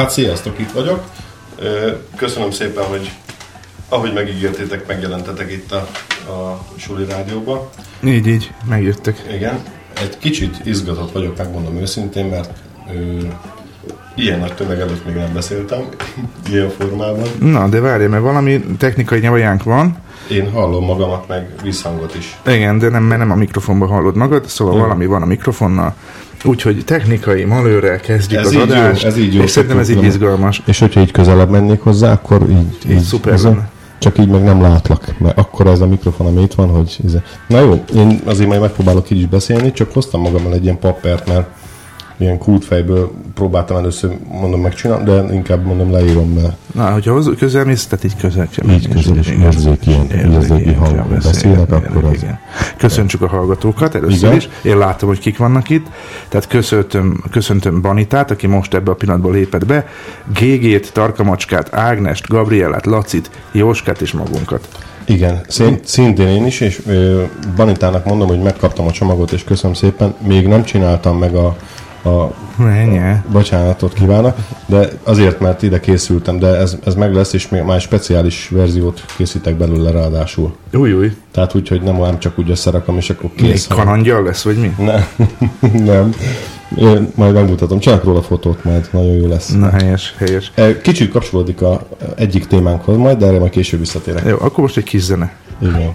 Hát sziasztok, itt vagyok. Köszönöm szépen, hogy ahogy megígértétek, megjelentetek itt a, a Suli Rádióba. Így, így, megjöttek. Igen. Egy kicsit izgatott vagyok, megmondom őszintén, mert ö, ilyen nagy tömeg előtt még nem beszéltem, ilyen formában. Na, de várj, mert valami technikai nyavajánk van. Én hallom magamat, meg visszhangot is. Igen, de nem, mert nem a mikrofonban hallod magad, szóval hmm. valami van a mikrofonnal. Úgyhogy technikai malőrrel kezdjük Ez az így jó, adást. ez így jó, és szerintem ez így izgalmas. És hogyha így közelebb mennék hozzá, akkor így... Így szuper ez- lenne. Csak így meg nem látlak, mert akkor az a mikrofon, ami itt van, hogy... izé- Na jó, én azért majd megpróbálok így is beszélni, csak hoztam magammal egy ilyen pappert, mert ilyen kultfejből próbáltam először, mondom, megcsinálni, de inkább mondom, leírom, mert Na, hogyha hozzá közel mész, tehát így közel kell Így közel, és igen, érzék ilyen- érzék érzéki ilyen hangon beszélnek, akkor az- igen. Köszöntsük a hallgatókat először Igen. is. Én látom, hogy kik vannak itt. Tehát köszöntöm, köszöntöm Banitát, aki most ebbe a pillanatban lépett be, Gégét, Tarkamacskát, Ágnest, Gabriellát, Lacit, Jóskát és magunkat. Igen, szín, szintén én is, és ö, Banitának mondom, hogy megkaptam a csomagot, és köszönöm szépen. Még nem csináltam meg a, a Menj bocsánatot kívánok, de azért, mert ide készültem, de ez, ez meg lesz, és még már speciális verziót készítek belőle ráadásul. Új, új. Tehát úgy, hogy nem olyan csak úgy összerakom, és akkor Még kész. kanangyal lesz, vagy mi? Nem, nem. Én majd megmutatom, csinálok róla fotót majd, nagyon jó lesz. Na, helyes, helyes. E, Kicsit kapcsolódik a egyik témánkhoz majd, de erre majd később visszatérek. Jó, akkor most egy kis zene. Igen.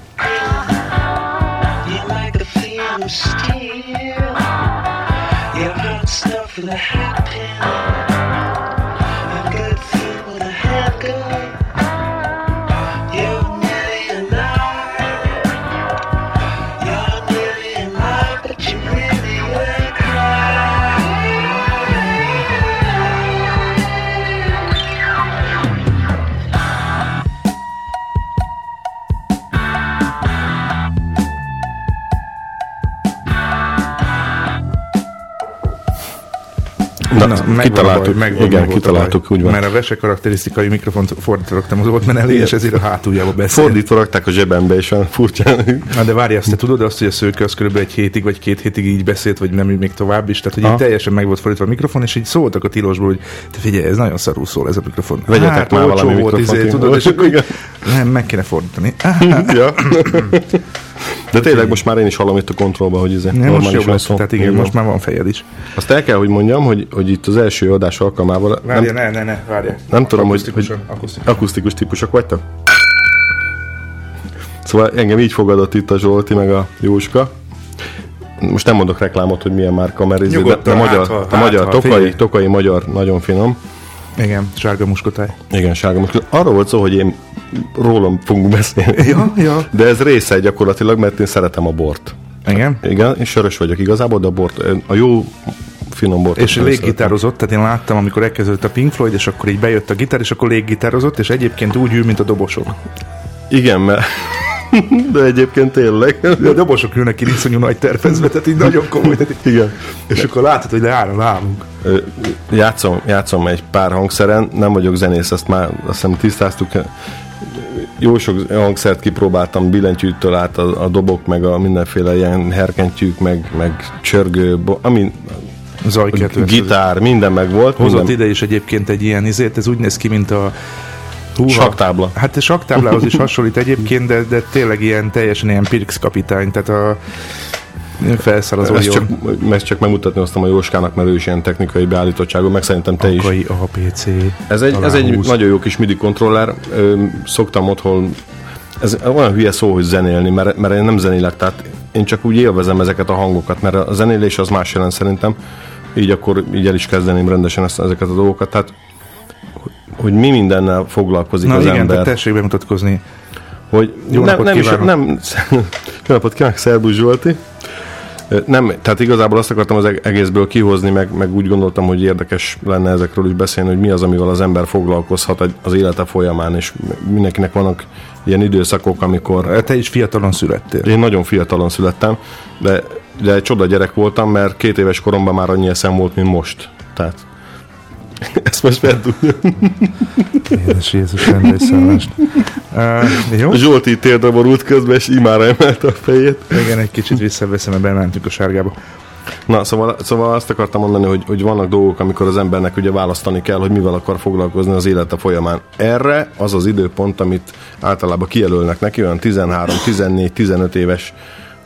the house. Kitaláltuk, baj, megvan, igen, kitaláltuk, úgy van. Mert a vese karakterisztikai mikrofont fordítva raktam az volt menelé, és ezért a hátuljába beszél. Fordítva rakták a zsebembe, és olyan furcsán. Na de várj, azt te tudod azt, hogy a szőke az körülbelül egy hétig vagy két hétig így beszélt, vagy nem még tovább is, tehát hogy így teljesen meg volt fordítva a mikrofon, és így szóltak a tilosból, hogy te figyelj, ez nagyon szarul szól ez a mikrofon. Vegyetek már olcsó valami volt, izé, tudod, és akkor nem, meg kéne fordítani. ja. De tényleg most már én is hallom itt a kontrollba, hogy ez Nem, most jobb lesz, tehát igen, most már van fejed is. Azt el kell, hogy mondjam, hogy, hogy itt az első adás alkalmával Várja, nem, ne, ne, ne, várja. nem tudom, hogy, hogy akusztikus típusok vagytok. Szóval engem így fogadott itt a Zsolti, meg a Jóska. Most nem mondok reklámot, hogy milyen márka, mert ez de, magyar, hát, a hát, magyar ha, tokai, figyelj. tokai magyar, nagyon finom. Igen, sárga muskotáj. Igen, sárga. Most arról volt szó, hogy én rólam fogunk beszélni. Ja, ja. De ez része gyakorlatilag, mert én szeretem a bort. Igen. Igen, és sörös vagyok igazából, de a bort, a jó finom bort. És léggitározott, tehát én láttam, amikor elkezdődött a Pink Floyd, és akkor így bejött a gitár, és akkor léggitározott, és egyébként úgy ül, mint a dobosok. Igen, mert de egyébként tényleg. A dobosok ülnek ki iszonyú nagy tervezve, tehát így nagyon komoly. Tehát így, Igen. és akkor látod, hogy leáll a lábunk. Játszom, játszom egy pár hangszeren, nem vagyok zenész, ezt már azt hiszem tisztáztuk. Jó sok hangszert kipróbáltam, billentyűtől át a, a dobok, meg a mindenféle ilyen herkentyűk, meg, meg csörgő, ami Zajkeltő. gitár, minden meg volt. Hozott minden, ide is egyébként egy ilyen izét, ez úgy néz ki, mint a Húha. Saktábla. Hát a saktáblához is hasonlít egyébként, de, de tényleg ilyen teljesen ilyen Pirx kapitány, tehát a felszáll az ezt csak, meg csak megmutatni hoztam a Jóskának, mert ő is ilyen technikai beállítottságú, meg szerintem te is. Akai APC. Ez egy, ez egy nagyon jó kis MIDI kontroller. Szoktam otthon, ez olyan hülye szó, hogy zenélni, mert, mert én nem zenélek, tehát én csak úgy élvezem ezeket a hangokat, mert a zenélés az más jelent szerintem. Így akkor így el is kezdeném rendesen ezt, ezeket a dolgokat. Tehát, hogy mi mindennel foglalkozik Na az igen, ember. tehát tessék bemutatkozni. hogy Jó nem, nem, is, kívánok. nem, jó napot kívánok, Szerbusz Zsolti. Nem, tehát igazából azt akartam az eg- egészből kihozni, meg, meg úgy gondoltam, hogy érdekes lenne ezekről is beszélni, hogy mi az, amivel az ember foglalkozhat az élete folyamán, és mindenkinek vannak ilyen időszakok, amikor Te is fiatalon születtél. én nagyon fiatalon születtem, de, de egy csoda gyerek voltam, mert két éves koromban már annyi eszem volt, mint most. Tehát ezt most feltudja. Jézus, Jézus, rendőrszállást. Uh, jó? Zsolti térdre borult közben, és imára emelte a fejét. Igen, egy kicsit visszaveszem, mert bementünk a sárgába. Na, szóval, szóval azt akartam mondani, hogy, hogy vannak dolgok, amikor az embernek ugye választani kell, hogy mivel akar foglalkozni az élete folyamán. Erre az az időpont, amit általában kijelölnek neki, olyan 13, 14, 15 éves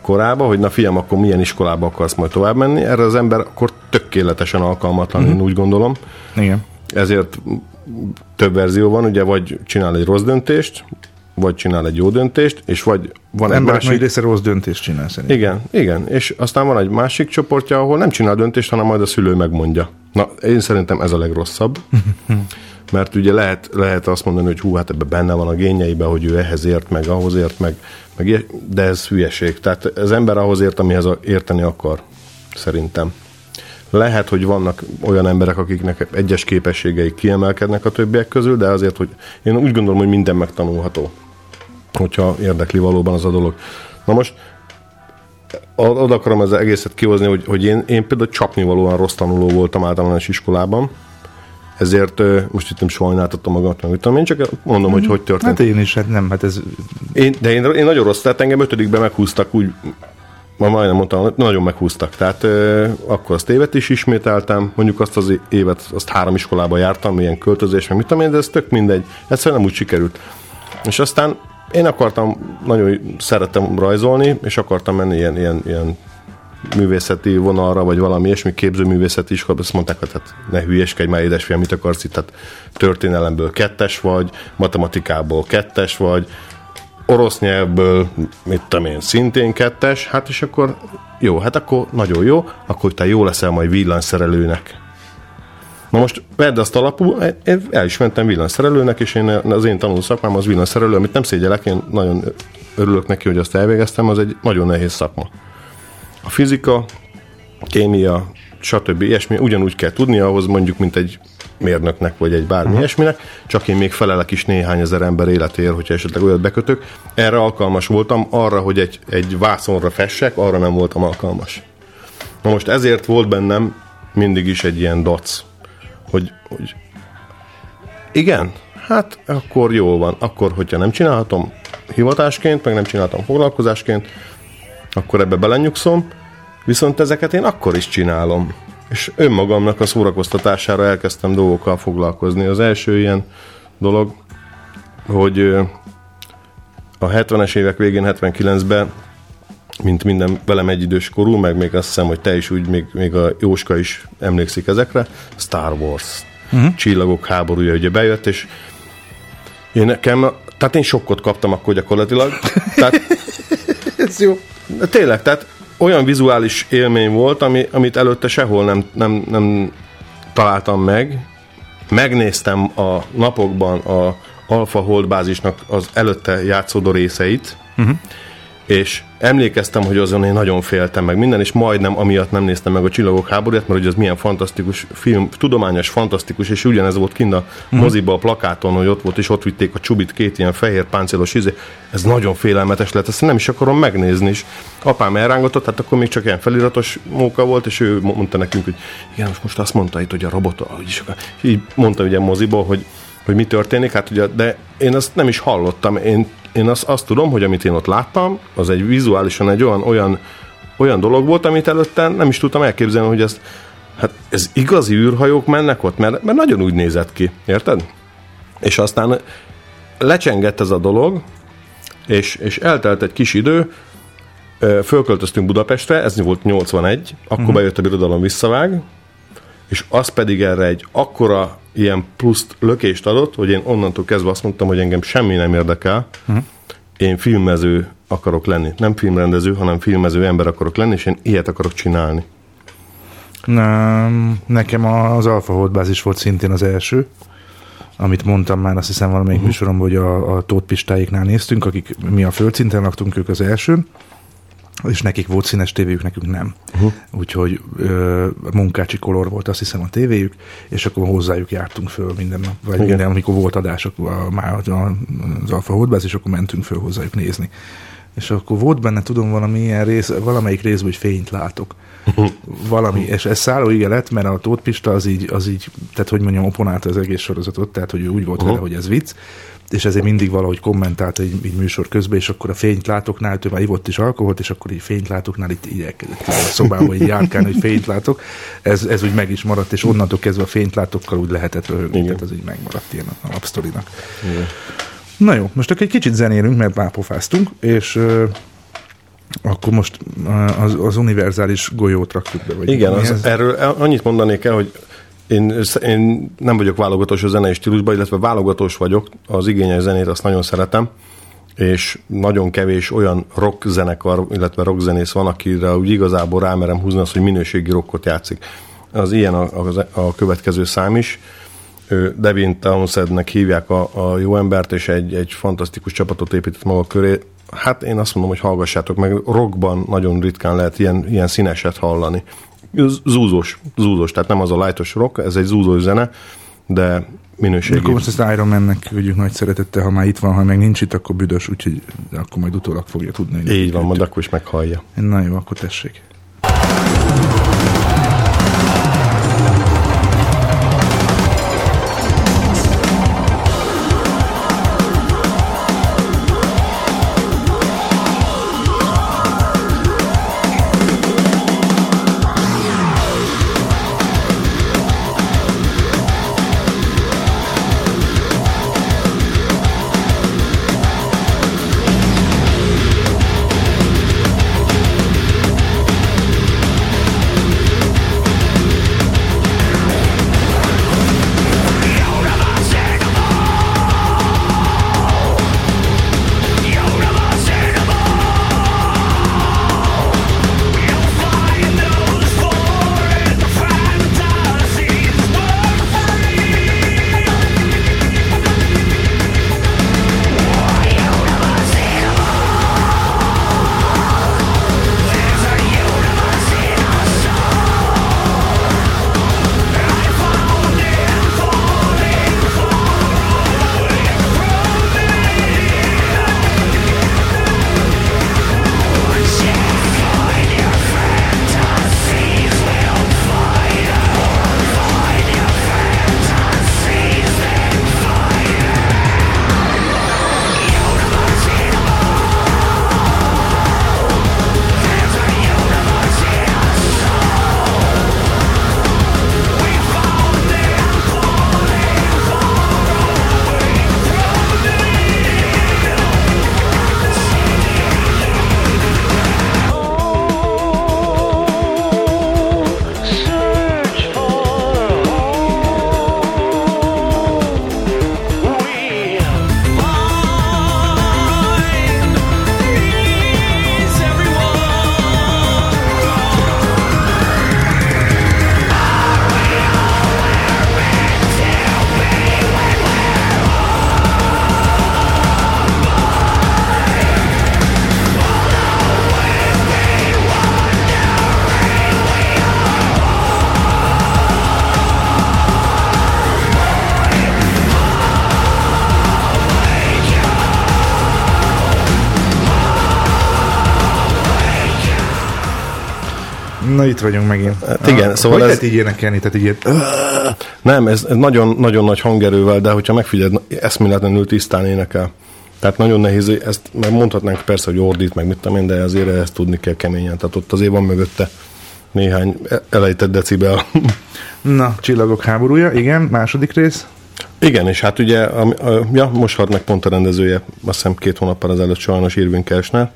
korába, hogy na fiam, akkor milyen iskolába akarsz majd tovább menni. Erre az ember akkor tökéletesen alkalmatlan, mm-hmm. én úgy gondolom. Igen. Ezért több verzió van, ugye vagy csinál egy rossz döntést, vagy csinál egy jó döntést, és vagy van Az egy emberek nagy másik... része rossz döntést csinál szerintem. Igen, igen, és aztán van egy másik csoportja, ahol nem csinál döntést, hanem majd a szülő megmondja. Na, én szerintem ez a legrosszabb, mert ugye lehet, lehet azt mondani, hogy hú, hát ebben benne van a génjeiben, hogy ő ehhez ért, meg ahhoz ért, meg, meg de ez hülyeség. Tehát az ember ahhoz ért, amihez érteni akar, szerintem. Lehet, hogy vannak olyan emberek, akiknek egyes képességeik kiemelkednek a többiek közül, de azért, hogy én úgy gondolom, hogy minden megtanulható, hogyha érdekli valóban az a dolog. Na most oda akarom az egészet kihozni, hogy, hogy én, én például csapnivalóan rossz tanuló voltam általános iskolában, ezért most itt nem sajnáltatom magamat, meg tudom én, csak mondom, hogy hogy történt. Hát én is, hát nem, hát ez Én, de én, én nagyon rossz, tehát engem ötödikben meghúztak úgy, ma majdnem mondtam, nagyon meghúztak. Tehát ö, akkor azt évet is ismételtem, mondjuk azt az évet, azt három iskolába jártam, ilyen költözés, meg mit tudom én, de ez tök mindegy. Egyszerűen nem úgy sikerült. És aztán én akartam, nagyon szerettem rajzolni, és akartam menni ilyen, ilyen, ilyen művészeti vonalra, vagy valami ilyesmi képzőművészeti iskolába, azt mondták, hogy hát ne hülyeskedj már édesfiam, mit akarsz itt, tehát történelemből kettes vagy, matematikából kettes vagy, orosz nyelvből, mit tudom én, szintén kettes, hát és akkor jó, hát akkor nagyon jó, akkor te jó leszel majd villanyszerelőnek. Na most vedd azt alapul, én el is mentem villanyszerelőnek, és én az én tanuló szakmám az villanyszerelő, amit nem szégyelek, én nagyon örülök neki, hogy azt elvégeztem, az egy nagyon nehéz szakma. A fizika, kémia, stb. ilyesmi ugyanúgy kell tudni ahhoz mondjuk, mint egy mérnöknek, vagy egy bármi uh-huh. ilyesminek, csak én még felelek is néhány ezer ember életéért, hogyha esetleg olyat bekötök. Erre alkalmas voltam, arra, hogy egy, egy vászonra fessek, arra nem voltam alkalmas. Na most ezért volt bennem mindig is egy ilyen dac, hogy, hogy igen, hát akkor jól van. Akkor, hogyha nem csinálhatom hivatásként, meg nem csinálhatom foglalkozásként, akkor ebbe belenyugszom, viszont ezeket én akkor is csinálom. És önmagamnak a szórakoztatására elkezdtem dolgokkal foglalkozni. Az első ilyen dolog, hogy a 70-es évek végén, 79-ben, mint minden velem egyidős korú, meg még azt hiszem, hogy te is úgy, még, még a Jóska is emlékszik ezekre, Star Wars, uh-huh. csillagok háborúja ugye bejött, és én nekem, tehát én sokkot kaptam akkor gyakorlatilag. Tehát ez jó. de tényleg, tehát olyan vizuális élmény volt, ami, amit előtte sehol nem, nem, nem találtam meg. Megnéztem a napokban a Alpha Hold bázisnak az előtte játszódó részeit, uh-huh. És emlékeztem, hogy azon én nagyon féltem meg minden, és majdnem amiatt nem néztem meg a Csillagok háborúját, mert hogy az milyen fantasztikus film, tudományos, fantasztikus, és ugyanez volt kint a moziba a plakáton, hogy ott volt, és ott vitték a csubit, két ilyen fehér páncélos izé. Ez nagyon félelmetes lett, ezt nem is akarom megnézni, és apám elrángatott, hát akkor még csak ilyen feliratos móka volt, és ő mondta nekünk, hogy igen, most, most azt mondta itt, hogy a robot, hogy is akar. És így mondta ugye moziba, hogy hogy mi történik, hát ugye, de én azt nem is hallottam. Én, én azt, azt tudom, hogy amit én ott láttam, az egy vizuálisan egy olyan, olyan, olyan dolog volt, amit előtte nem is tudtam elképzelni, hogy ez, hát ez igazi űrhajók mennek ott, mert, mert nagyon úgy nézett ki, érted? És aztán lecsengett ez a dolog, és, és eltelt egy kis idő, fölköltöztünk Budapestre, ez volt 81, akkor uh-huh. bejött a birodalom visszavág, és az pedig erre egy akkora ilyen pluszt lökést adott, hogy én onnantól kezdve azt mondtam, hogy engem semmi nem érdekel, uh-huh. én filmező akarok lenni. Nem filmrendező, hanem filmező ember akarok lenni, és én ilyet akarok csinálni. Nem, nekem az Alpha Hold bázis volt szintén az első, amit mondtam már, azt hiszem valamelyik uh-huh. műsoromban, hogy a, a Tóth Pistáiknál néztünk, akik mi a földszinten laktunk, ők az elsőn, és nekik volt színes tévéjük, nekünk nem. Uh-huh. Úgyhogy ö, munkácsi kolor volt, azt hiszem, a tévéjük, és akkor hozzájuk jártunk föl minden nap, vagy minden, amikor volt adás, akkor a, már az Alfa Holdbáz, és akkor mentünk föl hozzájuk nézni. És akkor volt benne, tudom, valami ilyen rész, valamelyik részben, hogy fényt látok. Valami, és ez szállóige lett, mert a Tóth Pista az így, az így, tehát hogy mondjam, oponálta az egész sorozatot, tehát hogy ő úgy volt uh-huh. vele, hogy ez vicc, és ezért mindig valahogy kommentálta így, így műsor közben, és akkor a fényt látoknál, ő már ivott is alkoholt, és akkor így fényt látoknál, itt így elkezdett a szobába így járkálni, hogy fényt látok. Ez, ez úgy meg is maradt, és onnantól kezdve a fényt látokkal úgy lehetett röhögni, tehát ez így megmaradt ilyen a alapsztorinak. Na jó, most akkor egy kicsit zenélünk, mert már pofáztunk, és akkor most az, az univerzális golyót rakjuk be. Vagy Igen, az, ez? erről annyit mondanék el, hogy én, én nem vagyok válogatós a zenei stílusban, illetve válogatós vagyok, az igényes zenét azt nagyon szeretem, és nagyon kevés olyan rock zenekar, illetve rock zenész van, akire úgy igazából rámerem húzni azt, hogy minőségi rockot játszik. Az ilyen a, a, a következő szám is. Devin Townsendnek hívják a, a jó embert, és egy, egy fantasztikus csapatot épített maga köré. Hát én azt mondom, hogy hallgassátok meg, rockban nagyon ritkán lehet ilyen, ilyen színeset hallani. Zúzós, zúzós, tehát nem az a lightos rock, ez egy zúzós zene, de minőségi. Akkor most ezt Iron Man-nek küldjük nagy szeretettel, ha már itt van, ha meg nincs itt, akkor büdös, úgyhogy akkor majd utólag fogja tudni. hogy Így van, majd akkor is meghallja. Na jó, akkor tessék. Itt vagyunk megint. Hát igen, Ah, szóval hogy ez- lehet így énekelni? Tehát így ilyen, Nem, ez ez nagyon, nagyon nagy hangerővel, de hogyha megfigyeld, eszméletlenül tisztán énekel. Tehát nagyon nehéz, ezt meg mondhatnánk persze, hogy ordít, meg mit tudom én, de azért ezt tudni kell keményen. Tehát ott azért van mögötte néhány e- elejtett decibel. Na, Csillagok háborúja, igen, második rész. Igen, és hát ugye, a, a, ja, most halt meg pont a rendezője, azt hiszem két hónappal ezelőtt sajnos Irving Kersner.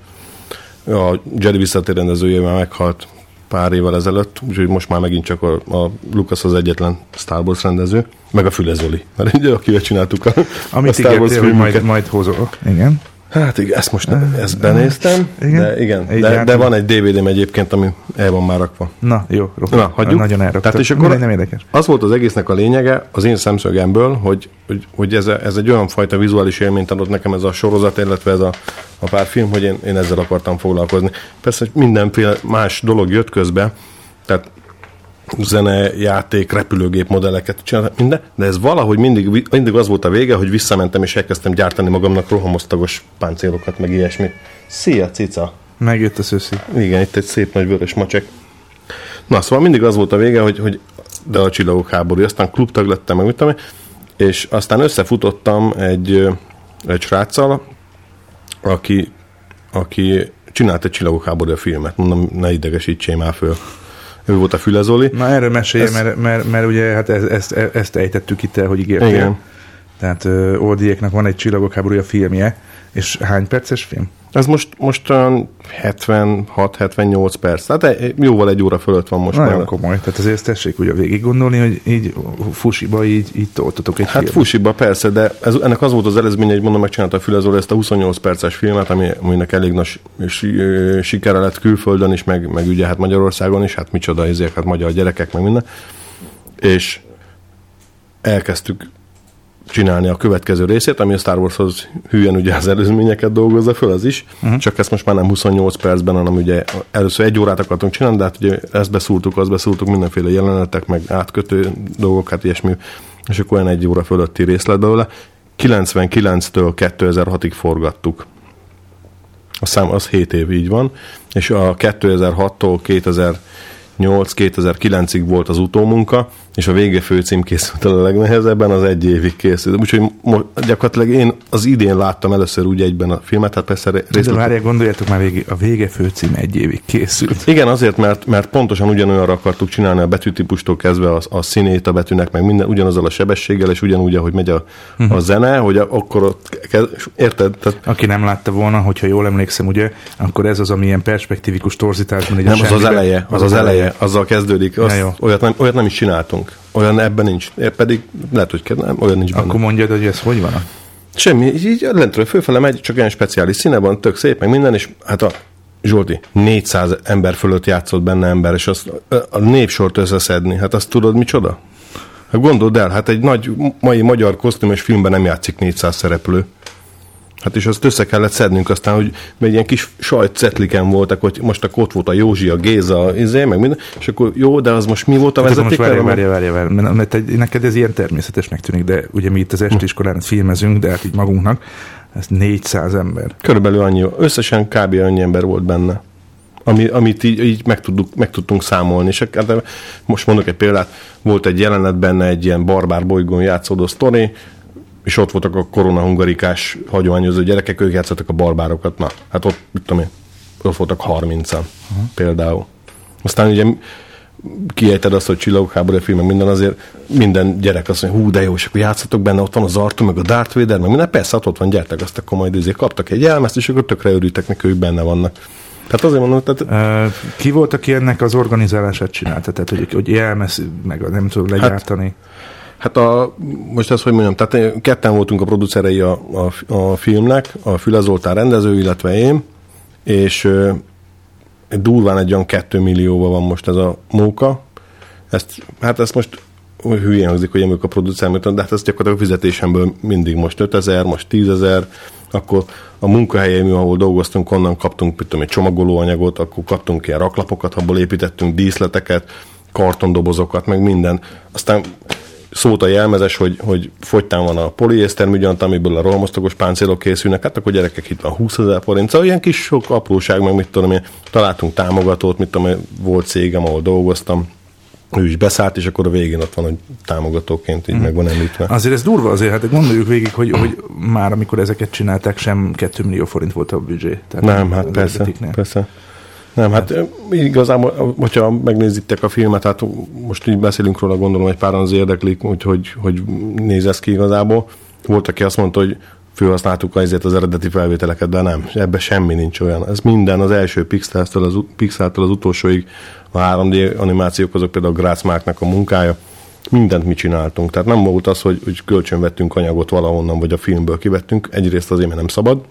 A Jedi visszatér rendezője már meghalt pár évvel ezelőtt, úgyhogy most már megint csak a, a Lucas az egyetlen Star Wars rendező, meg a Füle Zoli, mert ugye akivel csináltuk a, Amit a Star Wars ígértél, hogy majd, majd hozol. Igen. Hát igen, ezt most ne, ezt benéztem, Igen? de igen, de, de van egy DVD-m egyébként, ami el van már rakva. Na, jó, rossz. Na, hagyjuk. Nagyon elraktad. Tehát és akkor nem érdekes. Az volt az egésznek a lényege, az én szemszögemből, hogy, hogy, hogy ez, ez, egy olyan fajta vizuális élményt adott nekem ez a sorozat, illetve ez a, a pár film, hogy én, én ezzel akartam foglalkozni. Persze hogy mindenféle más dolog jött közbe, tehát zene, játék, repülőgép modelleket csináltam, minden, de ez valahogy mindig, mindig az volt a vége, hogy visszamentem és elkezdtem gyártani magamnak rohamosztagos páncélokat, meg ilyesmi. Szia, cica! Megjött a szőszi. Igen, itt egy szép nagy vörös macsek. Na, szóval mindig az volt a vége, hogy, hogy de a csillagok háború, aztán klubtag lettem, meg mit tudom és aztán összefutottam egy, egy sráccal, aki, aki csinált egy csillagok háborúja filmet. Mondom, ne idegesítsél már föl. Ő volt a Füle Zoli. Na erről mesélj, Ez- mert, mert, mert ugye hát ezt, ezt, ezt ejtettük itt el, hogy ígértél. Igen. Tehát Oldiéknak van egy Csillagok háborúja filmje, és hány perces film? Ez most, most olyan 76-78 perc. Tehát e- jóval egy óra fölött van most Nagyon már. komoly. Tehát azért tessék ugye végig gondolni, hogy így fusiba így, így toltatok egy Hát filmet. fusiba persze, de ez, ennek az volt az előzménye, hogy mondom, megcsinálta a Fülezóra ezt a 28 perces filmet, ami, aminek elég nagy sikere lett külföldön is, meg, meg ugye hát Magyarországon is, hát micsoda ezért, hát magyar gyerekek, meg minden. És elkezdtük csinálni a következő részét, ami a Star Warshoz hülyen ugye az előzményeket dolgozza föl, az is, uh-huh. csak ezt most már nem 28 percben, hanem ugye először egy órát akartunk csinálni, de hát ugye ezt beszúrtuk, azt beszúrtuk, mindenféle jelenetek, meg átkötő dolgok, hát ilyesmi, és akkor olyan egy óra fölötti rész lett belőle. 99-től 2006-ig forgattuk. A szám az 7 év így van, és a 2006-tól 2008-2009-ig volt az utómunka, és a vége főcím készült a legnehezebben, az egy évig készült. Úgyhogy mo- gyakorlatilag én az idén láttam először úgy egyben a filmet, hát persze De részlet... várják, gondoljátok már végig, a vége főcím egy évig készült. Igen, azért, mert, mert pontosan ugyanolyanra akartuk csinálni a betűtípustól kezdve a, a színét a betűnek, meg minden ugyanazzal a sebességgel, és ugyanúgy, ahogy megy a, a zene, hogy a, akkor ott, érted? Tehát Aki nem látta volna, hogyha jól emlékszem, ugye, akkor ez az, ami ilyen perspektívikus torzításban Nem, az az eleje, az az eleje, azzal kezdődik. Azt, Ja, jó. olyat, nem, olyat nem is csináltunk. Olyan ebben nincs. Ér, pedig lehet, hogy kell, nem, olyan nincs benne. Akkor mondjad, hogy ez hogy van? Semmi, így, lentről fölfele megy, csak olyan speciális színe van, tök szép, meg minden, és hát a Zsolti, 400 ember fölött játszott benne ember, és azt, a névsort összeszedni, hát azt tudod micsoda? Hát gondold el, hát egy nagy mai magyar kosztümös filmben nem játszik 400 szereplő. Hát és azt össze kellett szednünk aztán, hogy meg ilyen kis sajtcetliken voltak, hogy most akkor ott volt a Józsi, a Géza, izé, meg minden, és akkor jó, de az most mi volt a most vezeték? várja, várja, várja, várja, mert- mert egy, neked ez ilyen természetesnek tűnik, de ugye mi itt az estiskolán filmezünk, de hát így magunknak, ez 400 ember. Körülbelül annyi, összesen kb. annyi ember volt benne. Ami, amit így, így meg, tudtuk, meg tudtunk számolni. És hát most mondok egy példát, volt egy jelenet benne egy ilyen barbár bolygón játszódó sztori, és ott voltak a korona-hungarikás hagyományozó gyerekek, ők játszottak a barbárokat. Na, hát ott, mit tudom én, ott voltak 30-an például. Aztán ugye kiejted azt, hogy csillagok háború film, meg minden azért, minden gyerek azt mondja, hú, de jó, és akkor játszatok benne, ott van az Arthur, meg a Darth Vader, meg minden, persze, hát ott van, gyertek, azt akkor majd izé kaptak egy elmezt, és akkor tökre örültek neki, ők benne vannak. Tehát azért mondom, tehát Ki volt, aki ennek az organizálását csinálta? Tehát, hogy, hogy jelmez, meg nem tudom legyártani. Hát a, most ezt hogy mondjam, tehát ketten voltunk a producerei a, a, a filmnek, a Füle Zoltán rendező, illetve én, és ö, durván egy olyan 2 millióval van most ez a móka. Ezt, hát ezt most hülyén hangzik, hogy vagyok a producer, de hát ez gyakorlatilag fizetésemből mindig most 5000, most 10 ezer, akkor a munkahelyeim, ahol dolgoztunk, onnan kaptunk tudom, egy csomagolóanyagot, akkor kaptunk ilyen raklapokat, abból építettünk díszleteket, kartondobozokat, meg minden. Aztán szólt a jelmezes, hogy, hogy fogytán van a poliészter műgyant, amiből a rohamosztagos páncélok készülnek, hát akkor gyerekek itt van 20 ezer forint, szóval ilyen kis sok apróság, meg mit tudom én, találtunk támogatót, mit tudom én, volt cégem, ahol dolgoztam, ő is beszállt, és akkor a végén ott van, hogy támogatóként így meg van említve. Azért ez durva azért, hát gondoljuk végig, hogy, hogy már amikor ezeket csinálták, sem 2 millió forint volt a büdzsé. Tehát Nem, hát persze, persze. Nem, hát ö, igazából, hogyha megnézitek a filmet, hát most így beszélünk róla, gondolom, hogy páran az érdeklik, úgyhogy hogy néz ez ki igazából. Volt, aki azt mondta, hogy felhasználtuk azért az eredeti felvételeket, de nem, ebben semmi nincs olyan. Ez minden az első Pixeltől az, Pixeltől az utolsóig, a 3D animációk azok például Márknak a munkája, mindent mi csináltunk. Tehát nem volt az, hogy, hogy kölcsön vettünk anyagot valahonnan, vagy a filmből kivettünk. Egyrészt azért, mert nem szabad,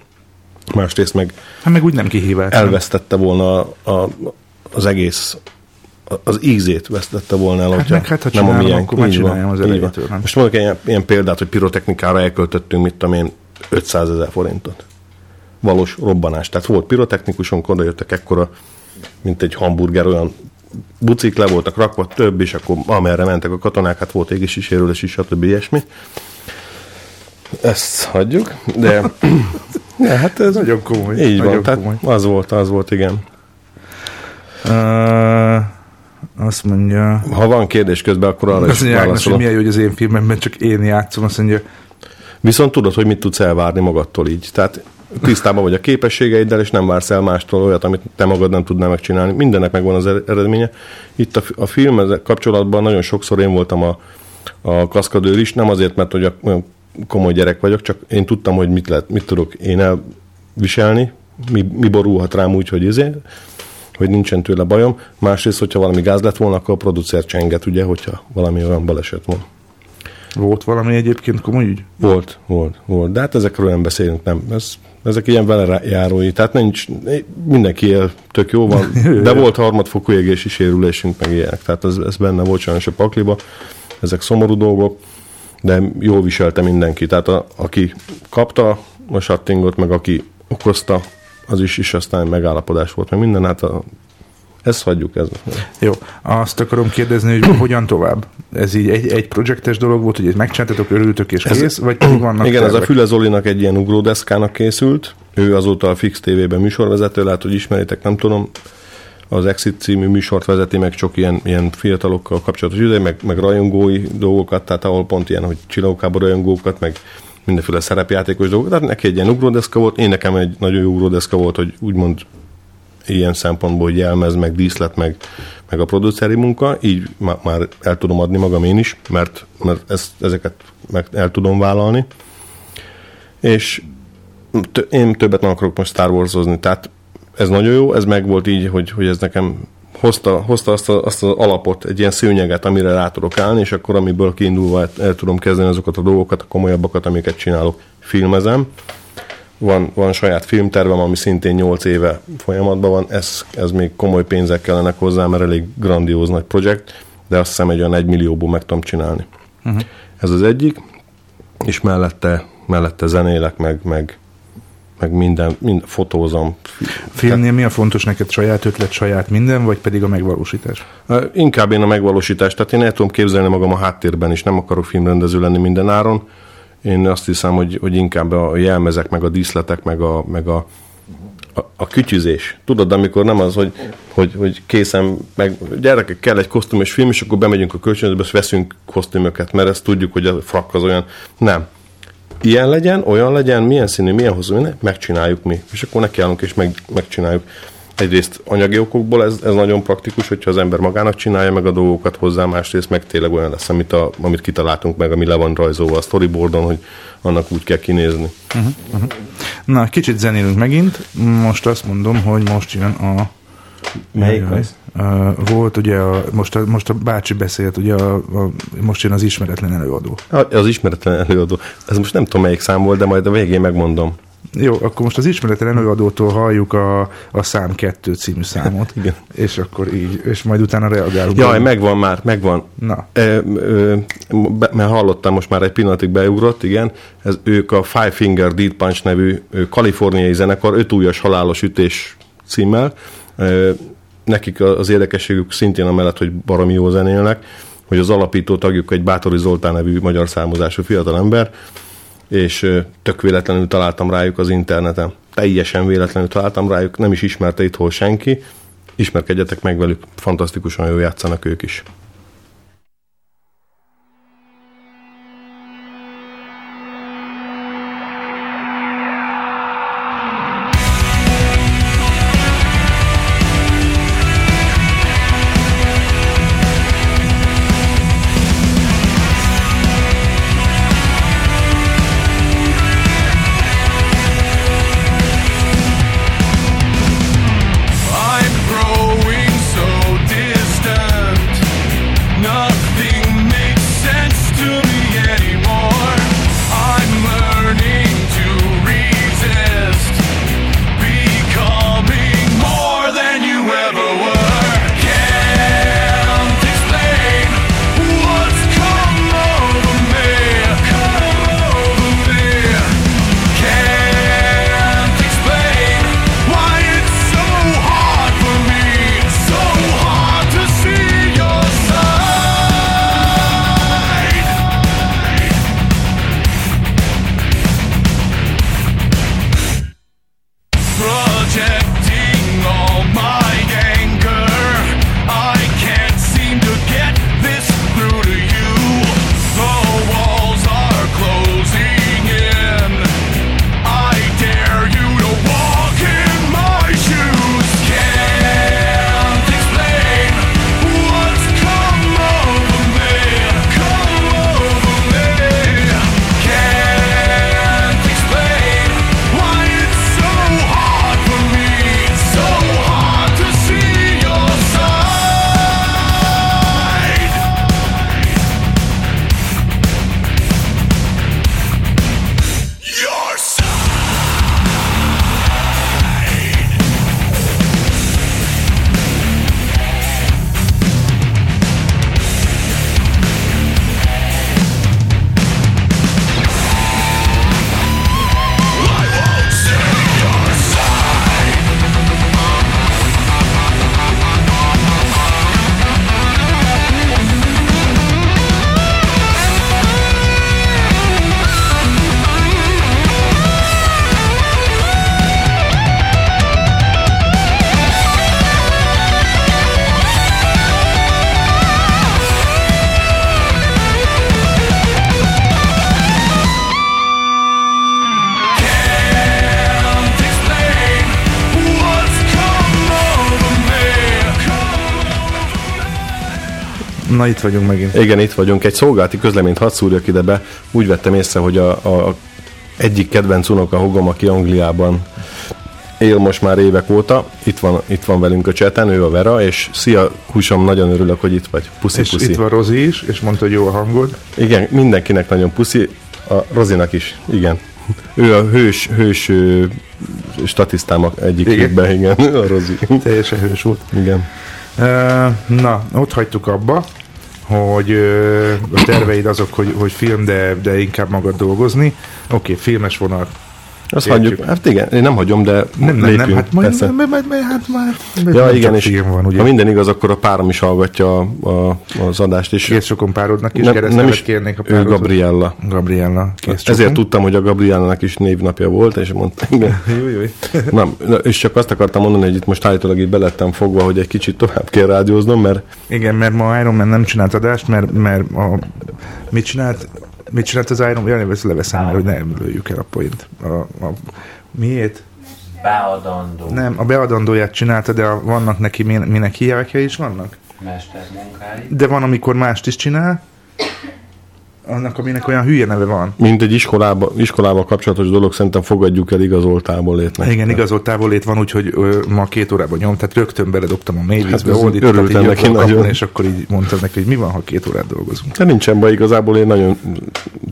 másrészt meg Hát meg úgy nem kihívás. elvesztette volna a, a, az egész az ízét vesztette volna el, Hát hogyha meg hát, ha nem a miénk. akkor már Így van, csináljam az elejétől? Most mondok egy ilyen, ilyen példát, hogy pirotechnikára elköltöttünk, mit tudom én, 500 ezer forintot. Valós robbanás. Tehát volt pirotechnikusunk, oda jöttek ekkora, mint egy hamburger, olyan bucik le voltak rakva, több, és akkor amerre mentek a katonák, hát volt égési sérülés is, stb. ilyesmi. Ezt hagyjuk, de ja, hát ez Nagyon komoly. így nagyon van, tehát komoly. az volt, az volt, igen. Uh, azt mondja, Ha van kérdés közben, akkor arra azt is mondja Ágnes, hogy milyen jó, hogy az én filmemben csak én játszom, azt mondja, Viszont tudod, hogy mit tudsz elvárni magadtól így. Tehát tisztában vagy a képességeiddel, és nem vársz el mástól olyat, amit te magad nem tudnál megcsinálni. Mindennek megvan az er- eredménye. Itt a, a film ezzel kapcsolatban nagyon sokszor én voltam a, a kaszkadőr is, nem azért, mert hogy a, komoly gyerek vagyok, csak én tudtam, hogy mit, lehet, mit tudok én elviselni, mi, mi borulhat rám úgy, hogy izé, hogy nincsen tőle bajom. Másrészt, hogyha valami gáz lett volna, akkor a producer csenget, ugye, hogyha valami olyan baleset van. Volt valami egyébként komoly ügy? Volt, volt, volt. De hát ezekről nem beszélünk, nem. Ez, ezek ilyen velejárói, tehát nincs, mindenki él, tök jó van, de volt harmadfokú égési sérülésünk, meg ilyenek, tehát ez, ez benne volt sajnos a pakliba, ezek szomorú dolgok, de jól viselte mindenki, tehát a, aki kapta a sattingot, meg aki okozta, az is, is aztán megállapodás volt, meg minden, hát a, ezt hagyjuk, ez. Jó, azt akarom kérdezni, hogy hogyan tovább? Ez így egy, egy projektes dolog volt, hogy ezt megcsináltatok, örültök és Ez- kész, vagy pedig vannak Igen, ez a tervek? Füle Zolinak egy ilyen ugródeszkának készült. Ő azóta a Fix TV-ben műsorvezető, lehet, hogy ismeritek, nem tudom. Az Exit című műsort vezeti meg csak ilyen, ilyen fiatalokkal kapcsolatos ide, meg, meg rajongói dolgokat, tehát ahol pont ilyen, hogy csillagokában rajongókat, meg mindenféle szerepjátékos dolgokat. Tehát neki egy ilyen ugródeszka volt, én nekem egy nagyon jó ugródeszka volt, hogy úgymond ilyen szempontból, hogy jelmez, meg díszlet, meg, meg a produceri munka, így má- már el tudom adni magam én is, mert, mert ezt, ezeket meg el tudom vállalni. És t- én többet nem akarok most Star Wars-ozni, tehát ez nagyon jó, ez meg volt így, hogy, hogy ez nekem hozta, hozta azt, a, azt az alapot, egy ilyen szőnyeget, amire rá tudok állni, és akkor amiből kiindulva el, el tudom kezdeni azokat a dolgokat, a komolyabbakat, amiket csinálok, filmezem. Van, van saját filmtervem, ami szintén 8 éve folyamatban van, ez, ez még komoly pénzek kellenek hozzá, mert elég grandióz nagy projekt, de azt hiszem egy olyan 1 millióból meg tudom csinálni. Uh-huh. Ez az egyik, és mellette, mellette zenélek, meg, meg, meg minden, mind, fotózom. Filmnél mi a fontos neked? Saját ötlet, saját minden, vagy pedig a megvalósítás? Inkább én a megvalósítást, tehát én el tudom képzelni magam a háttérben is, nem akarok filmrendező lenni minden áron. Én azt hiszem, hogy, hogy inkább a jelmezek, meg a díszletek, meg a, meg a, a, a kütyüzés. Tudod, amikor nem az, hogy, hogy, hogy készen, meg gyerekek kell egy kosztümös film, és akkor bemegyünk a kölcsönzőbe, és veszünk kosztümöket, mert ezt tudjuk, hogy a frak az olyan. Nem. Ilyen legyen, olyan legyen, milyen színű, milyen hosszú, minden, megcsináljuk mi. És akkor nekiállunk és meg, megcsináljuk. Egyrészt anyagi okokból ez, ez nagyon praktikus, hogyha az ember magának csinálja meg a dolgokat hozzá, másrészt meg tényleg olyan lesz, amit, a, amit kitaláltunk meg, ami le van rajzolva a storyboardon, hogy annak úgy kell kinézni. Na, kicsit zenélünk megint. Most azt mondom, hogy most jön a... Melyik az? Volt ugye, a, most, a, most a bácsi beszélt, ugye a, a, most jön az ismeretlen előadó. Az ismeretlen előadó. Ez most nem tudom melyik szám volt, de majd a végén megmondom. Jó, akkor most az ismeretlen előadótól halljuk a, a szám kettő című számot. Igen. És akkor így, és majd utána reagálunk. Jaj, megvan már, megvan. Na. E, ö, be, mert hallottam, most már egy pillanatig beugrott, igen. Ez, ők a Five Finger Dead Punch nevű kaliforniai zenekar, öt újas halálos ütés címmel. Nekik az érdekességük szintén amellett, hogy baromi jó zenélnek, hogy az alapító tagjuk egy Bátori Zoltán nevű magyar származású fiatalember, és tök véletlenül találtam rájuk az interneten. Teljesen véletlenül találtam rájuk, nem is ismerte itthon senki. Ismerkedjetek meg velük, fantasztikusan jól játszanak ők is. Na itt vagyunk megint. Igen, itt vagyunk. Egy szolgálati közleményt hadd szúrjak ide be. Úgy vettem észre, hogy a, a egyik kedvenc unoka hugom, aki Angliában él most már évek óta, itt van, itt van velünk a cseten, ő a Vera, és szia, húsom, nagyon örülök, hogy itt vagy. Puszi, És puszi. itt van Rozi is, és mondta, hogy jó a hangod. Igen, mindenkinek nagyon puszi, a Rozinak is, igen. Ő a hős, hős ö, statisztám a egyik Igen. igen, a Rozi. Teljesen hős volt. Igen. Ö, Na, ott hagytuk abba, hogy a terveid azok, hogy, hogy film, de, de inkább magad dolgozni. Oké, filmes vonal. Azt hagyjuk. Hát igen, én nem hagyom, de Nem, nem, lépjünk, nem, hát majd, persze. majd, majd, majd, hát már Ja, igen, és van, ugye? ha minden igaz, akkor a párom is hallgatja a, a, az adást, és Kész sokon párodnak is, nem, nem is kérnék a ő párodot. Gabriella. Gabriella. Kész Ezért tudtam, hogy a Gabriellának is névnapja volt, és mondta, igen. Jó, jó. Nem, és csak azt akartam mondani, hogy itt most állítólag itt belettem fogva, hogy egy kicsit tovább kell rádióznom, mert Igen, mert ma Iron Man nem csinált adást, mert, mert a, mit csinált? Mit csinált az Iron Man? Jaj, leveszem, mert hogy nem lőjük el a point. A, a, miért? Beadandó Nem, a beadandóját csinálta, de a, vannak neki min- minek hívják is vannak? mestermunkái. De van, amikor mást is csinál, annak, aminek olyan hülye neve van. mint egy iskolába, iskolába kapcsolatos dolog, szerintem fogadjuk el igazoltából létnek. Igen, igazolt távolét van, úgyhogy ö, ma két órában nyom, tehát rögtön beledobtam a mélyvízbe, Hát oldítottam, örültem neki nagyon. és akkor így mondtam neki, hogy mi van, ha két órát dolgozunk. De nincsen baj, igazából én nagyon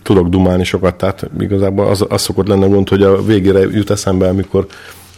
tudok dumálni sokat, tehát igazából az, az szokott lenne gond, hogy a végére jut eszembe, amikor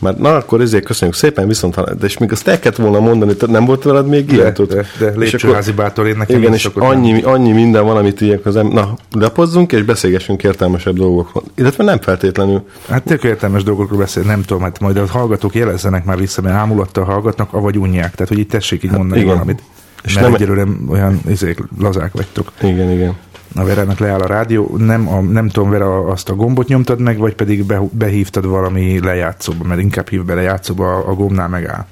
már na akkor ezért köszönjük szépen, viszont de és még azt el kellett volna mondani, nem volt veled még ilyen? De, tudod? de, de És lépcsőházi bátor én nekem Igen, és annyi, annyi minden van, amit ilyenek az Na, lapozzunk és beszélgessünk értelmesebb dolgokról. Illetve nem feltétlenül. Hát tök értelmes dolgokról beszél, nem tudom, hát majd a hallgatók jelezzenek már vissza, mert ámulattal hallgatnak, avagy unják. Tehát, hogy itt tessék így mondani igen. valamit. És mert nem... egyelőre olyan izék, lazák vagytok. Igen, igen. A Verának leáll a rádió, nem, a, nem tudom, Vera, azt a gombot nyomtad meg, vagy pedig be, behívtad valami lejátszóba, mert inkább hív be lejátszóba, a, a gombnál megáll.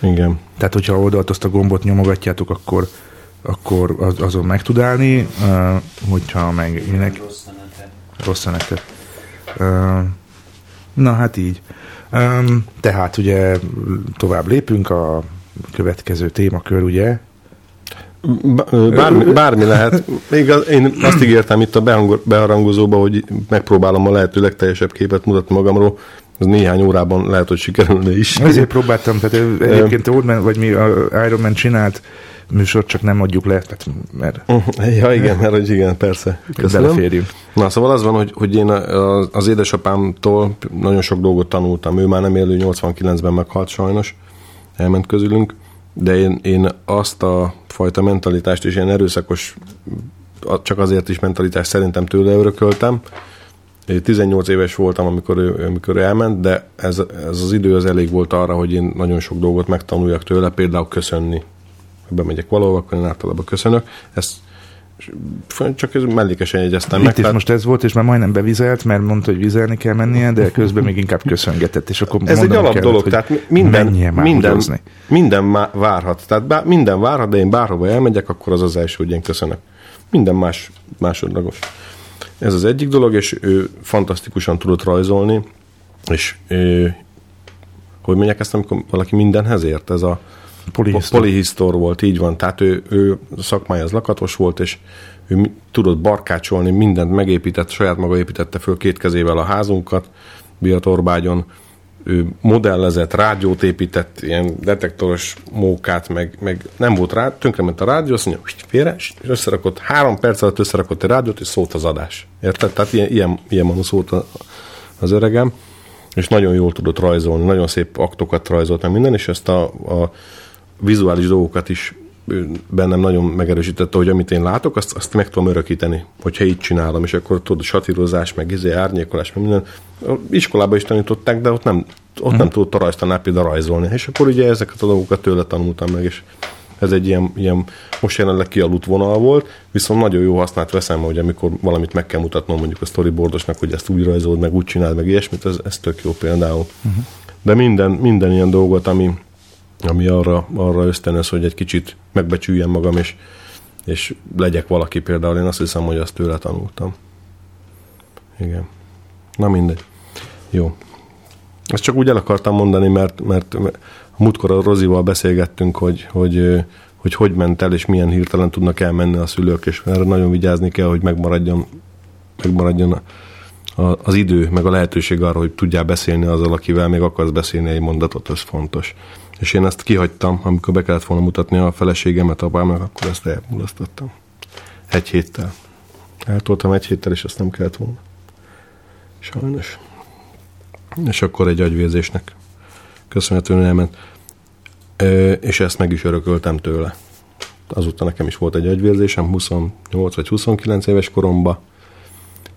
Igen. Tehát, hogyha oldalt azt a gombot nyomogatjátok, akkor, akkor az, azon meg tud állni, uh, hogyha meg minek Rossz szenetet. rossz a neked. Uh, na, hát így. Um, tehát ugye tovább lépünk a következő témakör, ugye? Bármi, bármi lehet. Igaz, én azt ígértem itt a beharangozóba, hogy megpróbálom a lehető legteljesebb képet mutatni magamról. Ez néhány órában lehet, hogy sikerülne is. Ezért próbáltam, tehát egyébként Old Man, vagy mi a Iron Man csinált műsort, csak nem adjuk le, tehát, mert Ja, igen, mert hogy igen, persze. Köszönöm. beleférjünk. Na, szóval az van, hogy, hogy én az édesapámtól nagyon sok dolgot tanultam. Ő már nem élő, 89-ben meghalt sajnos, elment közülünk, de én, én azt a fajta mentalitást és ilyen erőszakos, csak azért is mentalitást szerintem tőle örököltem. Én 18 éves voltam, amikor ő, amikor ő elment, de ez, ez az idő az elég volt arra, hogy én nagyon sok dolgot megtanuljak tőle, például köszönni. Ha bemegyek valahova, akkor én általában köszönök. Ezt csak ez mellékesen jegyeztem meg. Itt is most ez volt, és már majdnem bevizelt, mert mondta, hogy vizelni kell mennie, de közben még inkább köszöngetett, és akkor Ez egy alap kellett, dolog, tehát minden, minden, húzozni. minden várhat. Tehát bár, minden várhat, de én bárhova elmegyek, akkor az az első, hogy én köszönök. Minden más másodlagos. Ez az egyik dolog, és ő fantasztikusan tudott rajzolni, és ő, hogy mondják ezt, amikor valaki mindenhez ért? Ez a Polihisztor. polihisztor volt, így van. Tehát ő, ő szakmája az lakatos volt, és ő tudott barkácsolni, mindent megépített, saját maga építette föl két kezével a házunkat, Biatorbágyon, ő modellezett, rádiót épített, ilyen detektoros mókát, meg, meg nem volt rá, tönkrement a rádió, azt mondja, félre, és összerakott, három perc alatt összerakott egy rádiót, és szólt az adás. Érted? Tehát ilyen, ilyen, ilyen manú szólt a- az öregem, és nagyon jól tudott rajzolni, nagyon szép aktokat rajzolt, meg minden, és ezt a, a vizuális dolgokat is bennem nagyon megerősítette, hogy amit én látok, azt, azt meg tudom örökíteni, hogyha így csinálom, és akkor tudod, satírozás, meg izé, árnyékolás, meg minden. Iskolában is tanították, de ott nem, ott nem tudott a rajztanár például rajzolni. És akkor ugye ezeket a dolgokat tőle tanultam meg, és ez egy ilyen, ilyen most jelenleg kialudt vonal volt, viszont nagyon jó hasznát veszem, hogy amikor valamit meg kell mutatnom mondjuk a storyboardosnak, hogy ezt úgy rajzold, meg úgy csináld, meg ilyesmit, ez, ez tök jó például. Uh-huh. De minden, minden ilyen dolgot, ami, ami arra, arra ösztönöz, hogy egy kicsit megbecsüljem magam, és, és legyek valaki például, én azt hiszem, hogy azt tőle tanultam. Igen. Na mindegy. Jó. Ezt csak úgy el akartam mondani, mert, mert a múltkor a Rozival beszélgettünk, hogy, hogy hogy hogy ment el, és milyen hirtelen tudnak elmenni a szülők, és erre nagyon vigyázni kell, hogy megmaradjon, megmaradjon a, a, az idő, meg a lehetőség arra, hogy tudjál beszélni azzal, akivel még akarsz beszélni egy mondatot, ez fontos. És én ezt kihagytam, amikor be kellett volna mutatni a feleségemet apámnak, akkor ezt elmulasztottam. Egy héttel. Eltoltam egy héttel, és azt nem kellett volna. Sajnos. És akkor egy agyvérzésnek köszönhetően elment. Ö, és ezt meg is örököltem tőle. Azóta nekem is volt egy agyvérzésem, 28 vagy 29 éves koromban,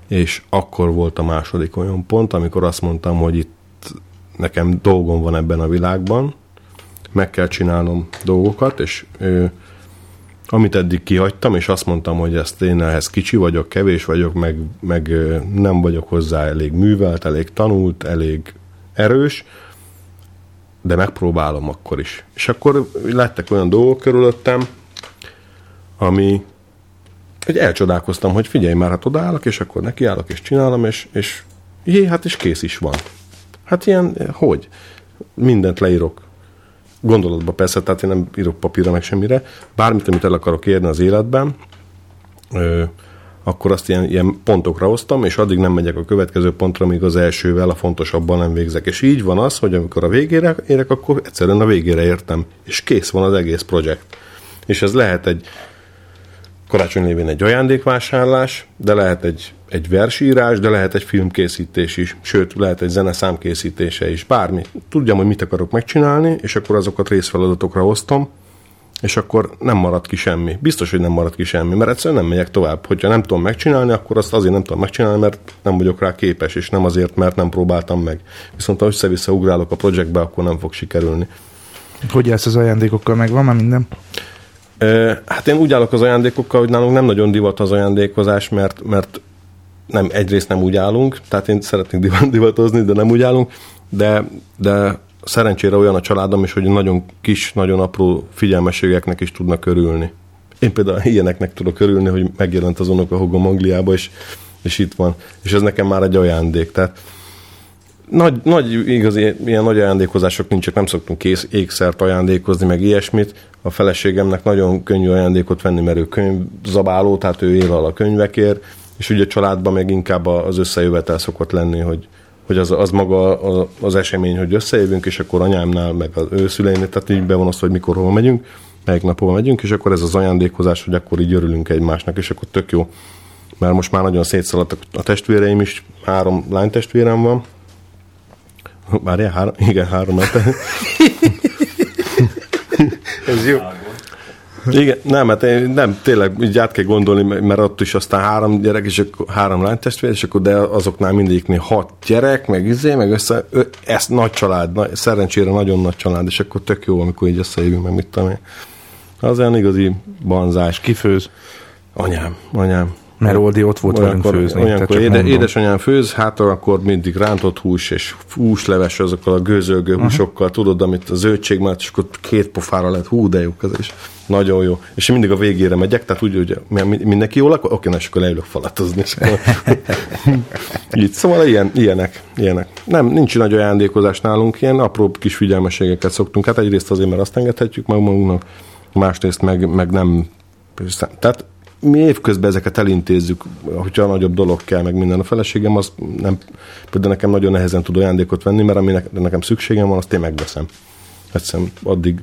és akkor volt a második olyan pont, amikor azt mondtam, hogy itt nekem dolgom van ebben a világban, meg kell csinálnom dolgokat, és ö, amit eddig kihagytam, és azt mondtam, hogy ezt én ehhez kicsi vagyok, kevés vagyok, meg, meg ö, nem vagyok hozzá elég művelt, elég tanult, elég erős, de megpróbálom akkor is. És akkor lettek olyan dolgok körülöttem, ami hogy elcsodálkoztam, hogy figyelj már, hát odaállok, és akkor nekiállok, és csinálom, és, és jé, hát és kész is van. Hát ilyen, hogy? Mindent leírok. Gondolatba persze, tehát én nem írok papírra meg semmire. Bármit, amit el akarok érni az életben, ö, akkor azt ilyen, ilyen pontokra hoztam, és addig nem megyek a következő pontra, míg az elsővel a fontosabban nem végzek. És így van az, hogy amikor a végére érek, akkor egyszerűen a végére értem. És kész van az egész projekt. És ez lehet egy karácsony lévén egy ajándékvásárlás, de lehet egy, egy versírás, de lehet egy filmkészítés is, sőt, lehet egy zeneszám készítése is, bármi. Tudjam, hogy mit akarok megcsinálni, és akkor azokat részfeladatokra osztom, és akkor nem marad ki semmi. Biztos, hogy nem marad ki semmi, mert egyszerűen nem megyek tovább. Hogyha nem tudom megcsinálni, akkor azt azért nem tudom megcsinálni, mert nem vagyok rá képes, és nem azért, mert nem próbáltam meg. Viszont ha össze-vissza ugrálok a projektbe, akkor nem fog sikerülni. Hogy jársz az ajándékokkal? Megvan már minden? Hát én úgy állok az ajándékokkal, hogy nálunk nem nagyon divat az ajándékozás, mert, mert nem, egyrészt nem úgy állunk, tehát én szeretnék divat- divatozni, de nem úgy állunk, de, de szerencsére olyan a családom is, hogy nagyon kis, nagyon apró figyelmességeknek is tudnak örülni. Én például ilyeneknek tudok örülni, hogy megjelent az unokahogom Angliába, és, és itt van. És ez nekem már egy ajándék. Tehát nagy, nagy igazi ilyen nagy ajándékozások nincsek, nem szoktunk kész ékszert ajándékozni, meg ilyesmit. A feleségemnek nagyon könnyű ajándékot venni, mert ő könyvzabáló, tehát ő él a könyvekért, és ugye a családban meg inkább az összejövetel szokott lenni, hogy, hogy az, az maga az esemény, hogy összejövünk, és akkor anyámnál, meg az ő szüleinél, tehát így be van azt, hogy mikor hova megyünk, melyik nap hova megyünk, és akkor ez az ajándékozás, hogy akkor így örülünk egymásnak, és akkor tök jó. Mert most már nagyon szétszaladtak a testvéreim is, három lánytestvérem van, Várjál, három, igen, három mert Ez jó. Igen, nem, hát én, nem, tényleg így át kell gondolni, mert ott is aztán három gyerek, és akkor három lánytestvér, és akkor de azoknál mindegyiknél hat gyerek, meg izé, meg össze, ö, ez nagy család, nagy, szerencsére nagyon nagy család, és akkor tök jó, amikor így összejövünk, meg mit tudom én. Az olyan igazi banzás. Ki főz? Anyám, anyám. Mert Oldi ott volt velünk Olyankor, főzni. tehát olyankor éde, édesanyám főz, hát akkor mindig rántott hús és húsleves azokkal a gőzölgő húsokkal, tudod, amit a zöldség mellett, és akkor két pofára lehet, hú, de jó, ez is nagyon jó. És mindig a végére megyek, tehát úgy, hogy mi- mindenki jól lakol, oké, na, és akkor leülök falatozni. Akkor... Így, szóval ilyen, ilyenek, ilyenek. Nem, nincs nagy ajándékozás nálunk, ilyen apró kis figyelmeségeket szoktunk. Hát egyrészt azért, mert azt engedhetjük meg magunknak, másrészt meg, meg nem. Tehát mi évközben ezeket elintézzük, hogyha nagyobb dolog kell, meg minden. A feleségem az nem, például nekem nagyon nehezen tud ajándékot venni, mert ami nekem szükségem van, azt én megveszem. Egyszerűen addig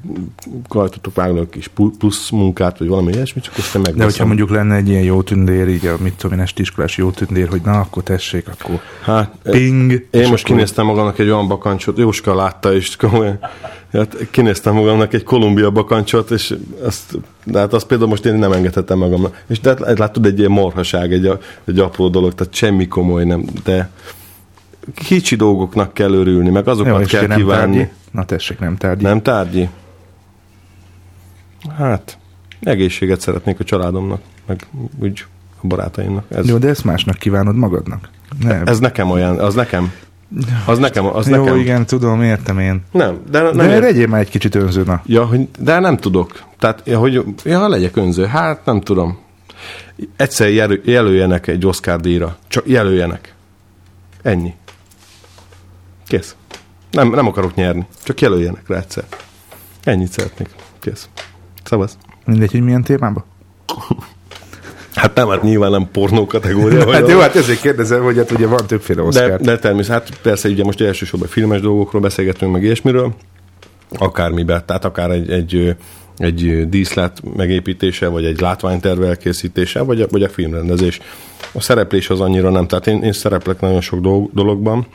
hajtottuk vágni egy kis plusz munkát, vagy valami ilyesmit, csak azt én De hogyha megveszem. mondjuk lenne egy ilyen jó tündér, így a mit tudom én, estiskolás jó tündér, hogy na, akkor tessék, akkor Hát, ping. Én és most akkor- kinéztem magamnak egy olyan bakancsot, Jóska látta is, komolyan. Hát kinéztem magamnak egy Kolumbia bakancsot, és azt, de hát azt például most én nem engedhetem magamnak. És de hát látod, egy ilyen marhaság, egy, egy apró dolog, tehát semmi komoly nem, de kicsi dolgoknak kell örülni, meg azokat Jó, kell nem kívánni. tárgyi? Na tessék, nem tárgyi. Nem tárgyi? Hát, egészséget szeretnék a családomnak, meg úgy a barátaimnak. Ez, Jó, de ezt másnak kívánod magadnak. Nem. ez nekem olyan, az nekem. Az nekem, az Jó, nekem. igen, tudom, értem én. Nem, de nem, De legyél már egy kicsit önző, na. Ja, hogy, de nem tudok. Tehát, ja, hogy ja, legyek önző. Hát nem tudom. Egyszer jelö, jelöljenek egy Oscar díjra. Csak jelöljenek. Ennyi. Kész. Nem, nem akarok nyerni. Csak jelöljenek rá egyszer. Ennyit szeretnék. Kész. Szavasz. Mindegy, hogy milyen témában? Hát nem, hát nyilván nem pornó kategória. Hát valami. jó, hát ezért kérdezem, hogy hát ugye van többféle De, Oscar. de természetesen, hát persze ugye most elsősorban filmes dolgokról beszélgetünk, meg ilyesmiről, akármiben, tehát akár egy, egy, egy díszlet megépítése, vagy egy látványterv elkészítése, vagy a, vagy a filmrendezés. A szereplés az annyira nem, tehát én, én szereplek nagyon sok dolog, dologban,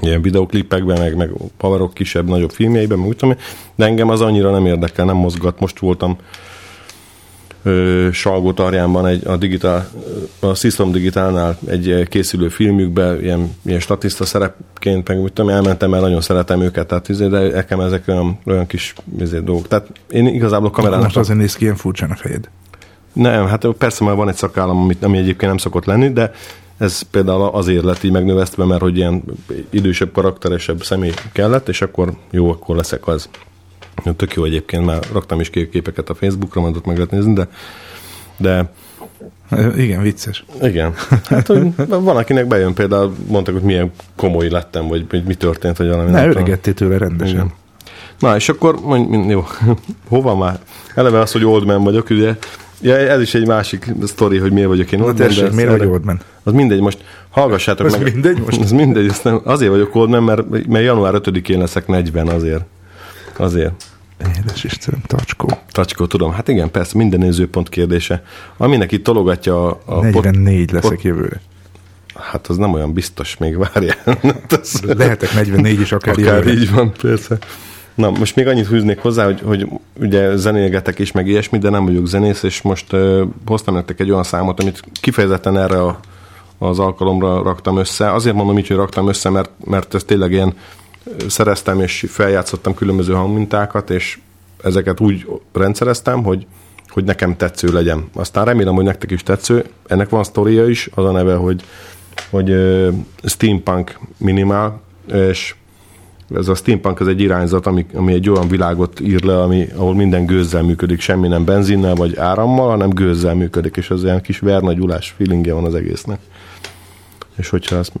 ilyen videoklipekben, meg, meg pavarok kisebb, nagyobb filmjeiben, meg úgy tudom, de engem az annyira nem érdekel, nem mozgat. Most voltam Salgótarjánban egy, a, digitál, a System Digitálnál egy ö, készülő filmjükbe, ilyen, ilyen statiszta szerepként, meg úgy tudom, elmentem, mert nagyon szeretem őket, tehát izé, de nekem ezek olyan, olyan kis izé, dolgok. Tehát én igazából kamerának... Most azért néz ki ilyen furcsán a fejed. Nem, hát persze már van egy szakállam, amit, ami egyébként nem szokott lenni, de ez például azért lett így megnövesztve, mert hogy ilyen idősebb, karakteresebb személy kellett, és akkor jó, akkor leszek az. Tök jó egyébként, már raktam is kép- képeket a Facebookra, majd ott meg lehet nézni, de, de Igen, vicces. igen. Hát, hogy van, akinek bejön például, mondták, hogy milyen komoly lettem, vagy, vagy mi történt, vagy valami. Ne, öregettél tőle rendesen. Igen. Na, és akkor, mondj, jó, hova már? Eleve az, hogy old man vagyok, ugye, ja, ez is egy másik sztori, hogy miért vagyok én old man, tessék, miért vagy erre- Oldman? Az mindegy, most hallgassátok Az meg. mindegy most? Az mindegy, nem, azért vagyok old man, mert, mert január 5-én leszek 40 azért. Azért. Édes Istenem, tacskó. Tacskó, tudom. Hát igen, persze, minden nézőpont kérdése. Aminek itt tologatja a... a 44 leszek pot- jövőre. Hát az nem olyan biztos, még várjál. Az- Lehetek 44 is akár, Akár jövőre. így van, persze. Na, most még annyit hűznék hozzá, hogy, hogy ugye zenélgetek is, meg ilyesmi, de nem vagyok zenész, és most uh, hoztam nektek egy olyan számot, amit kifejezetten erre a, az alkalomra raktam össze. Azért mondom így, hogy raktam össze, mert, mert ez tényleg ilyen szereztem és feljátszottam különböző hangmintákat, és ezeket úgy rendszereztem, hogy, hogy nekem tetsző legyen. Aztán remélem, hogy nektek is tetsző. Ennek van sztoria is, az a neve, hogy, hogy uh, steampunk minimál, és ez a steampunk az egy irányzat, ami, ami egy olyan világot ír le, ami, ahol minden gőzzel működik, semmi nem benzinnel vagy árammal, hanem gőzzel működik, és az ilyen kis vernagyulás feelingje van az egésznek. És hogyha ezt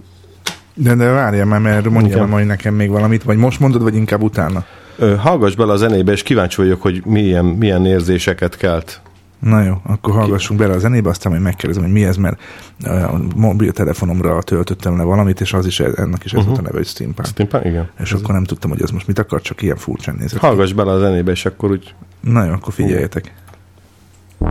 de, de várjál már, mert mondjál már majd nekem még valamit, vagy most mondod, vagy inkább utána? Ö, hallgass bele a zenébe, és kíváncsi vagyok, hogy milyen, milyen érzéseket kelt. Na jó, akkor hallgassunk bele a zenébe, aztán majd megkérdezem, hogy mi ez, mert a mobiltelefonomra töltöttem le valamit, és az is, ennek is ez uh-huh. volt a mhm. neve, hogy Steampunk. Steampunk, igen. És ez akkor nem tudtam, hogy ez most mit akar, csak ilyen furcsán nézett. Hallgass bele a zenébe, és akkor úgy... Na jó, akkor figyeljetek. Uh.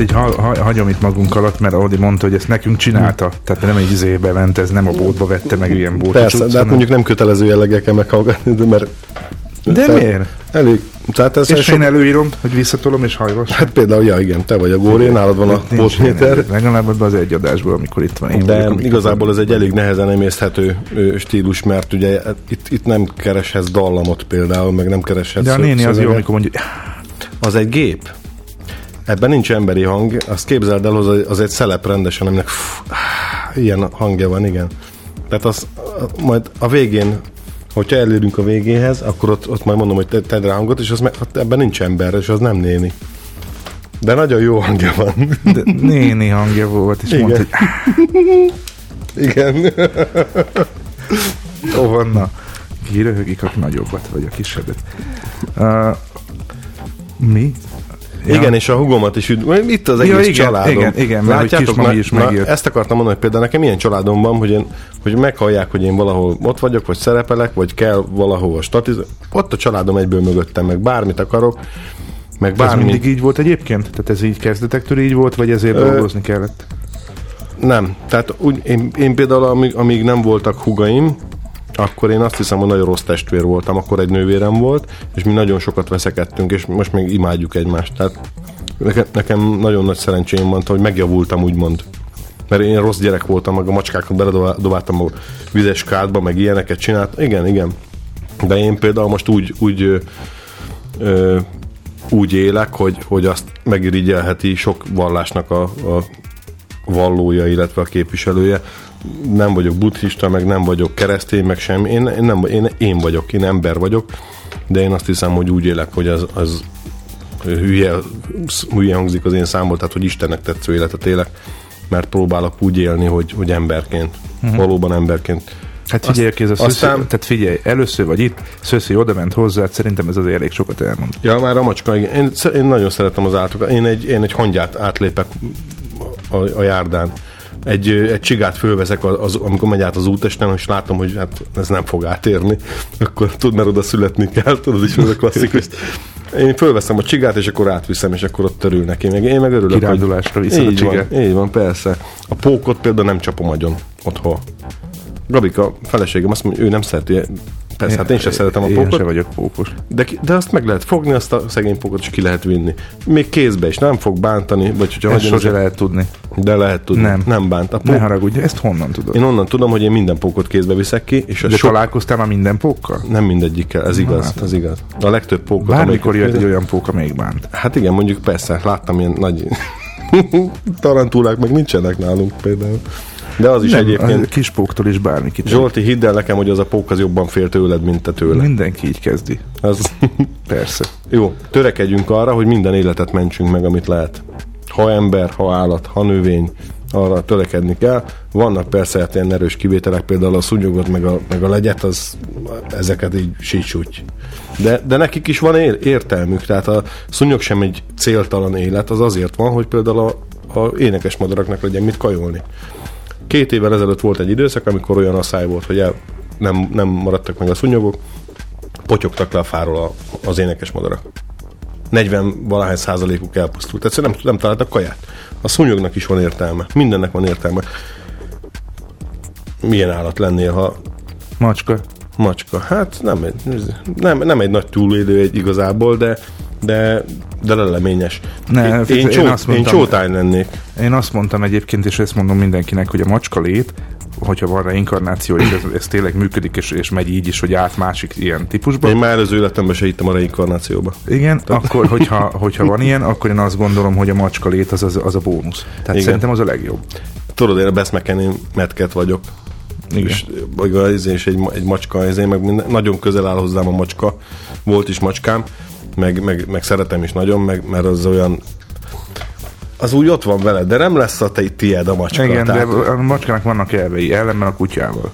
ezt így ha, ha, hagyom itt magunk alatt, mert Audi mondta, hogy ezt nekünk csinálta. Tehát nem egy izébe ment, ez nem a bótba vette meg ilyen bótot. Persze, de hát mondjuk nem kötelező jelleggel kell meghallgatni, de mert... De tehát miért? Elég. Tehát ez És sok, én előírom, hogy visszatolom és hajvas. Hát például, ja igen, te vagy a góri, nálad van a pótméter. Legalább abban az egy adásból, amikor itt van. Én De vagyok, igazából ez egy elég nehezen emészthető stílus, mert ugye itt, itt nem kereshetsz dallamot például, meg nem kereshetsz De a néni az jó, amikor mondja, Az egy gép. Ebben nincs emberi hang, azt képzeld el, az, az egy szelep rendesen, aminek áh, ilyen hangja van, igen. Tehát az majd a végén, hogyha elérünk a végéhez, akkor ott, ott majd mondom, hogy te- tedd rá hangot, és az, ebben nincs ember, és az nem néni. De nagyon jó hangja van. de néni hangja volt, és Igen. mondta, hogy igen. Ó, van, na. Ki röhögik a nagyobbat, vagy a kisebbet. Uh, mi? Igen, és a hugomat is üdv... Itt az egész Ja, igen, családom. igen, igen, mert hogy Látjátok, na- is na, megjött. Ezt akartam mondani, hogy például nekem ilyen családom van, hogy, én, hogy meghallják, hogy én valahol ott vagyok, vagy szerepelek, vagy kell valahova statizálni. Ott a családom egyből mögöttem, meg bármit akarok, meg Ez bármi... mindig így volt egyébként? Tehát ez így kezdetektől így volt, vagy ezért Ö, dolgozni kellett? Nem. Tehát úgy, én, én például, amíg, amíg nem voltak hugaim, akkor én azt hiszem, hogy nagyon rossz testvér voltam, akkor egy nővérem volt, és mi nagyon sokat veszekedtünk, és most még imádjuk egymást. Tehát nekem, nagyon nagy szerencsém van, hogy megjavultam, úgymond. Mert én rossz gyerek voltam, meg a macskákat beledobáltam a vizes kádba, meg ilyeneket csinált. Igen, igen. De én például most úgy, úgy ö, ö, úgy élek, hogy, hogy azt megirigyelheti sok vallásnak a, a vallója, illetve a képviselője. Nem vagyok buddhista, meg nem vagyok keresztény, meg sem. Én, én, nem, én, én vagyok, én ember vagyok, de én azt hiszem, hogy úgy élek, hogy az, az hülye, hülye hangzik az én számból, tehát hogy Istennek tetsző életet élek, mert próbálok úgy élni, hogy, hogy emberként, uh-huh. valóban emberként. Hát figyelj, ez a szöszi, aztán- tehát figyelj, először vagy itt, Szöszi oda ment hozzá, szerintem ez azért elég sokat elmond. Ja, már a macska, igen. Én, én nagyon szeretem az állatokat. Én egy, én egy hangyát átlépek a, a járdán. Egy, egy csigát fölveszek, az, az, amikor megy át az útesten, és látom, hogy hát ez nem fog átérni, akkor tud, mert oda születni kell, tudod is, ez a klasszikus. Én fölveszem a csigát, és akkor átviszem, és akkor ott örül neki. Meg én meg örülök, Kirándulásra viszed a csigát. Van, így van, persze. A pókot például nem csapom agyon otthon. Gabika, feleségem azt mondja, ő nem szereti. Persze, hát én sem szeretem a Én pókot. sem vagyok pókos. De, de azt meg lehet fogni, azt a szegény pókot is ki lehet vinni. Még kézbe is, nem fog bántani, vagy hogyha Ezt sose lehet tudni. de lehet tudni. Nem. nem bánt. A Ne pók, haragudj, ezt honnan tudod? én onnan tudom, hogy én minden pókot kézbe viszek ki, és a De sok, találkoztál már minden pókkal? nem mindegyikkel, ez igaz, ez igaz. A legtöbb pókot, Bármikor jött egy olyan pók, amelyik bánt. Hát igen, mondjuk persze, láttam ilyen nagy tarantulák, meg nincsenek nálunk például. De az is Nem, egyébként. a kis póktól is bármi kicsit. Zsolti, hidd el nekem, hogy az a pók az jobban fél tőled, mint te tőle. Mindenki így kezdi. Az... Persze. Jó, törekedjünk arra, hogy minden életet mentsünk meg, amit lehet. Ha ember, ha állat, ha növény, arra törekedni kell. Vannak persze hát ilyen erős kivételek, például a szúnyogot, meg a, meg a legyet, az, ezeket így sítsúgy. De, de nekik is van ér, értelmük, tehát a szúnyog sem egy céltalan élet, az azért van, hogy például a, a énekes madaraknak legyen mit kajolni. Két évvel ezelőtt volt egy időszak, amikor olyan asszály volt, hogy el, nem, nem maradtak meg a szúnyogok, potyogtak le a fáról a, az énekes madarak. 40 valahány százalékuk elpusztult. Egyszerűen nem, nem találtak kaját. A szúnyognak is van értelme. Mindennek van értelme. Milyen állat lennél, ha Macska. macska? Hát nem, egy- nem, nem egy nagy túlélő egy igazából, de de, de leleményes. Ne, én, én, én csó, azt én mondtam- csótány lennék. Én azt mondtam egyébként, és ezt mondom mindenkinek, hogy a macska lét, hogyha van reinkarnáció, és ez, ez tényleg működik, és, és megy így is, hogy át másik ilyen típusba. Én már előző életemben se hittem a reinkarnációba. Igen, akkor, hogyha, hogyha van ilyen, akkor én azt gondolom, hogy a macska lét az, az, az a bónusz. Tehát Igen. Szerintem az a legjobb. Tudod, én a Best McKenny metket vagyok. Igen. És, vagy az is egy, egy macska, ez én meg minden, nagyon közel áll hozzám a macska. Volt is macskám, meg, meg, meg szeretem is nagyon, meg, mert az olyan az úgy ott van veled, de nem lesz a te tiéd a macska. Igen, de tehát, a macskának vannak elvei, ellenben a kutyával.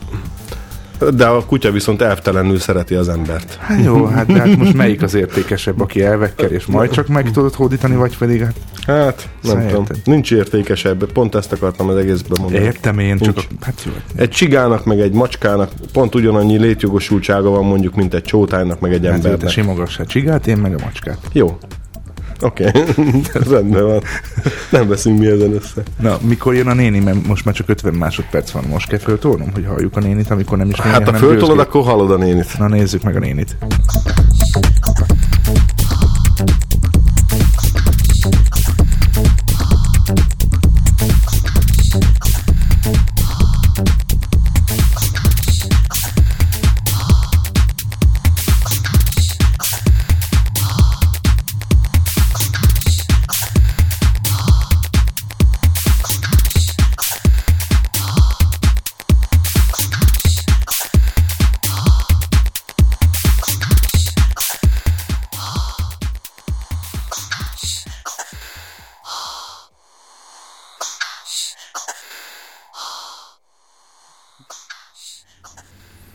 De a kutya viszont elvtelenül szereti az embert. Hát jó, hát, de hát most melyik az értékesebb, aki elvekkel, és majd csak meg tudod hódítani, vagy pedig hát Hát, nem Szerintem. tudom. Nincs értékesebb. Pont ezt akartam az egészben mondani. értem én, csak a, Nincs. hát jó. Egy csigának, meg egy macskának pont ugyanannyi létjogosultsága van mondjuk, mint egy csótánynak, meg egy Hát embernek. simogass a csigát, én meg a macskát. Jó. Oké, rendben van. Nem veszünk mi ezen össze. Na, mikor jön a néni, mert most már csak 50 másodperc van. Most kell föltolnom, hogy halljuk a nénit, amikor nem is néni, Hát ha föltolod, akkor hallod a nénit. Na nézzük meg a nénit.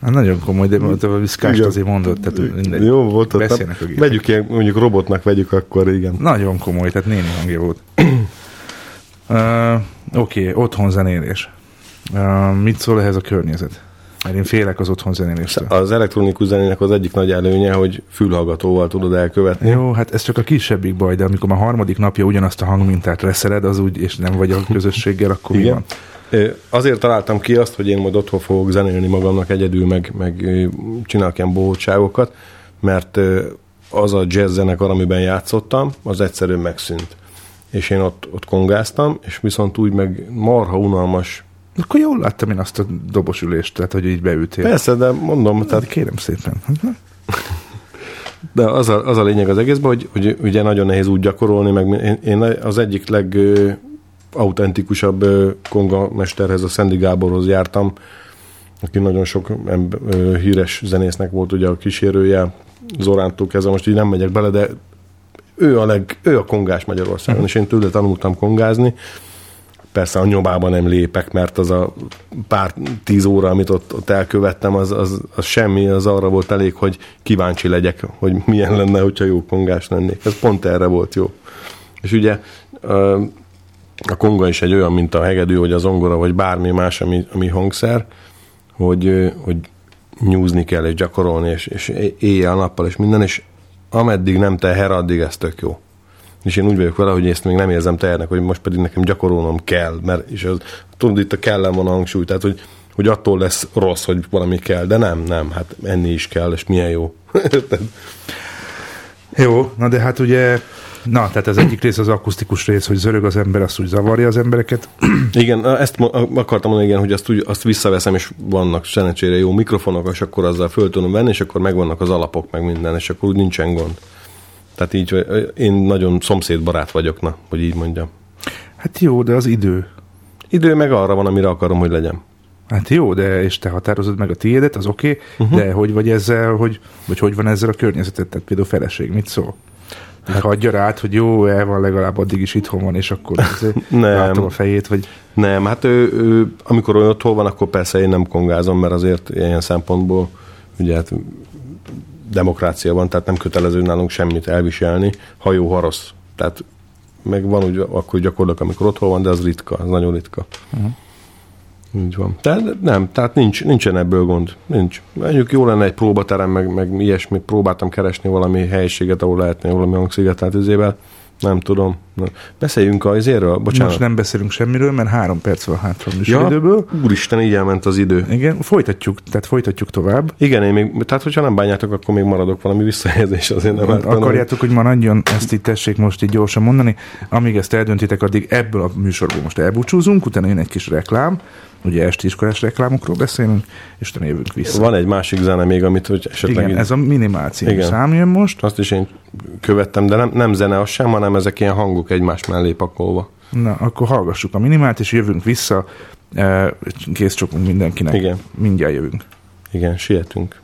Hát nagyon komoly, de a viszkást azért mondott. Tehát mindegy. Jó volt. Beszélnek a gépek. Vegyük ilyen, mondjuk robotnak vegyük, akkor igen. Nagyon komoly, tehát néni hangja volt. uh, Oké, okay, otthon zenélés. Uh, mit szól ehhez a környezet? Mert én félek az otthon zenéléstől. Az elektronikus zenének az egyik nagy előnye, hogy fülhallgatóval tudod elkövetni. Jó, hát ez csak a kisebbik baj, de amikor a harmadik napja ugyanazt a hangmintát leszeled, az úgy, és nem vagy a közösséggel, akkor mi Igen. van? Azért találtam ki azt, hogy én majd otthon fogok zenélni magamnak egyedül, meg, meg csinálok ilyen bohótságokat, mert az a jazz zenekar, amiben játszottam, az egyszerűen megszűnt. És én ott, ott kongáztam, és viszont úgy meg marha unalmas. Akkor jól láttam én azt a dobosülést, tehát hogy így beültél. Persze, de mondom, Tehát tehát, kérem szépen. de az a, az a lényeg az egészben, hogy, hogy ugye nagyon nehéz úgy gyakorolni, meg én, én az egyik leg autentikusabb konga mesterhez, a Szendi Gáborhoz jártam, aki nagyon sok híres zenésznek volt ugye a kísérője, Zorántól kezdve, most így nem megyek bele, de ő a, leg, ő a kongás Magyarországon, és én tőle tanultam kongázni. Persze a nyomában nem lépek, mert az a pár tíz óra, amit ott, ott elkövettem, az, az, az semmi, az arra volt elég, hogy kíváncsi legyek, hogy milyen lenne, hogyha jó kongás lennék. Ez pont erre volt jó. És ugye a konga is egy olyan, mint a hegedű, vagy a zongora, vagy bármi más, ami, ami hangszer, hogy, hogy nyúzni kell, és gyakorolni, és, és éjjel-nappal, és minden, és ameddig nem teher, addig ez tök jó. És én úgy vagyok vele, hogy ezt még nem érzem tehernek, hogy most pedig nekem gyakorolnom kell, mert és az, tudod, itt a kellem van a hangsúly, tehát hogy, hogy attól lesz rossz, hogy valami kell, de nem, nem, hát enni is kell, és milyen jó. Jó, na de hát ugye, na, tehát az egyik rész az akusztikus rész, hogy zörög az ember, azt úgy zavarja az embereket. Igen, ezt akartam mondani, igen, hogy azt, úgy, azt visszaveszem, és vannak szerencsére jó mikrofonok, és akkor azzal föl tudom venni, és akkor megvannak az alapok, meg minden, és akkor úgy nincsen gond. Tehát így, hogy én nagyon szomszédbarát vagyok, na, hogy így mondjam. Hát jó, de az idő. Idő meg arra van, amire akarom, hogy legyen. Hát jó, de és te határozod meg a tiédet, az oké, okay, Mhm. uh-huh. de hogy vagy ezzel, hogy, vagy hogy van ezzel a környezetet, tehát például feleség, mit szól? Hát, hagyja rá, hogy jó, el van legalább addig is itthon van, és akkor Nem. látom a fejét, vagy Nem, hát ő, ő, amikor ő otthon van, akkor persze én nem kongázom, mert azért ilyen szempontból ugye hát demokrácia van, tehát nem kötelező nálunk semmit elviselni, ha jó, ha rossz. Tehát meg van úgy, akkor gyakorlak, amikor otthon van, de az ritka, az nagyon ritka. Uh-huh. Így van. Tehát nem, tehát nincs, nincsen ebből gond. Nincs. Mondjuk jó lenne egy próbaterem, meg, meg ilyesmi. Próbáltam keresni valami helyiséget, ahol lehetne valami hangszigetelt izével. Nem tudom. Beszéljünk a izéről, bocsánat. most nem beszélünk semmiről, mert három perc van hátra a ja, műsoridőből. úristen, így elment az idő. Igen, folytatjuk, tehát folytatjuk tovább. Igen, én még, tehát hogyha nem bánjátok, akkor még maradok valami visszajelzés azért nem ártana. Akarjátok, hogy maradjon, ezt itt tessék most így gyorsan mondani. Amíg ezt eldöntitek, addig ebből a műsorból most elbúcsúzunk, utána jön egy kis reklám, ugye esti iskolás reklámokról beszélünk, és utána jövünk vissza. Van egy másik zene még, amit hogy esetleg... Igen, ez a minimál című Igen. szám jön most. Azt is én követtem, de nem, nem zene az sem, hanem ezek ilyen hangok egymás mellé pakolva. Na, akkor hallgassuk a minimált, és jövünk vissza. Eh, Kész csokunk mindenkinek. Igen. Mindjárt jövünk. Igen, sietünk.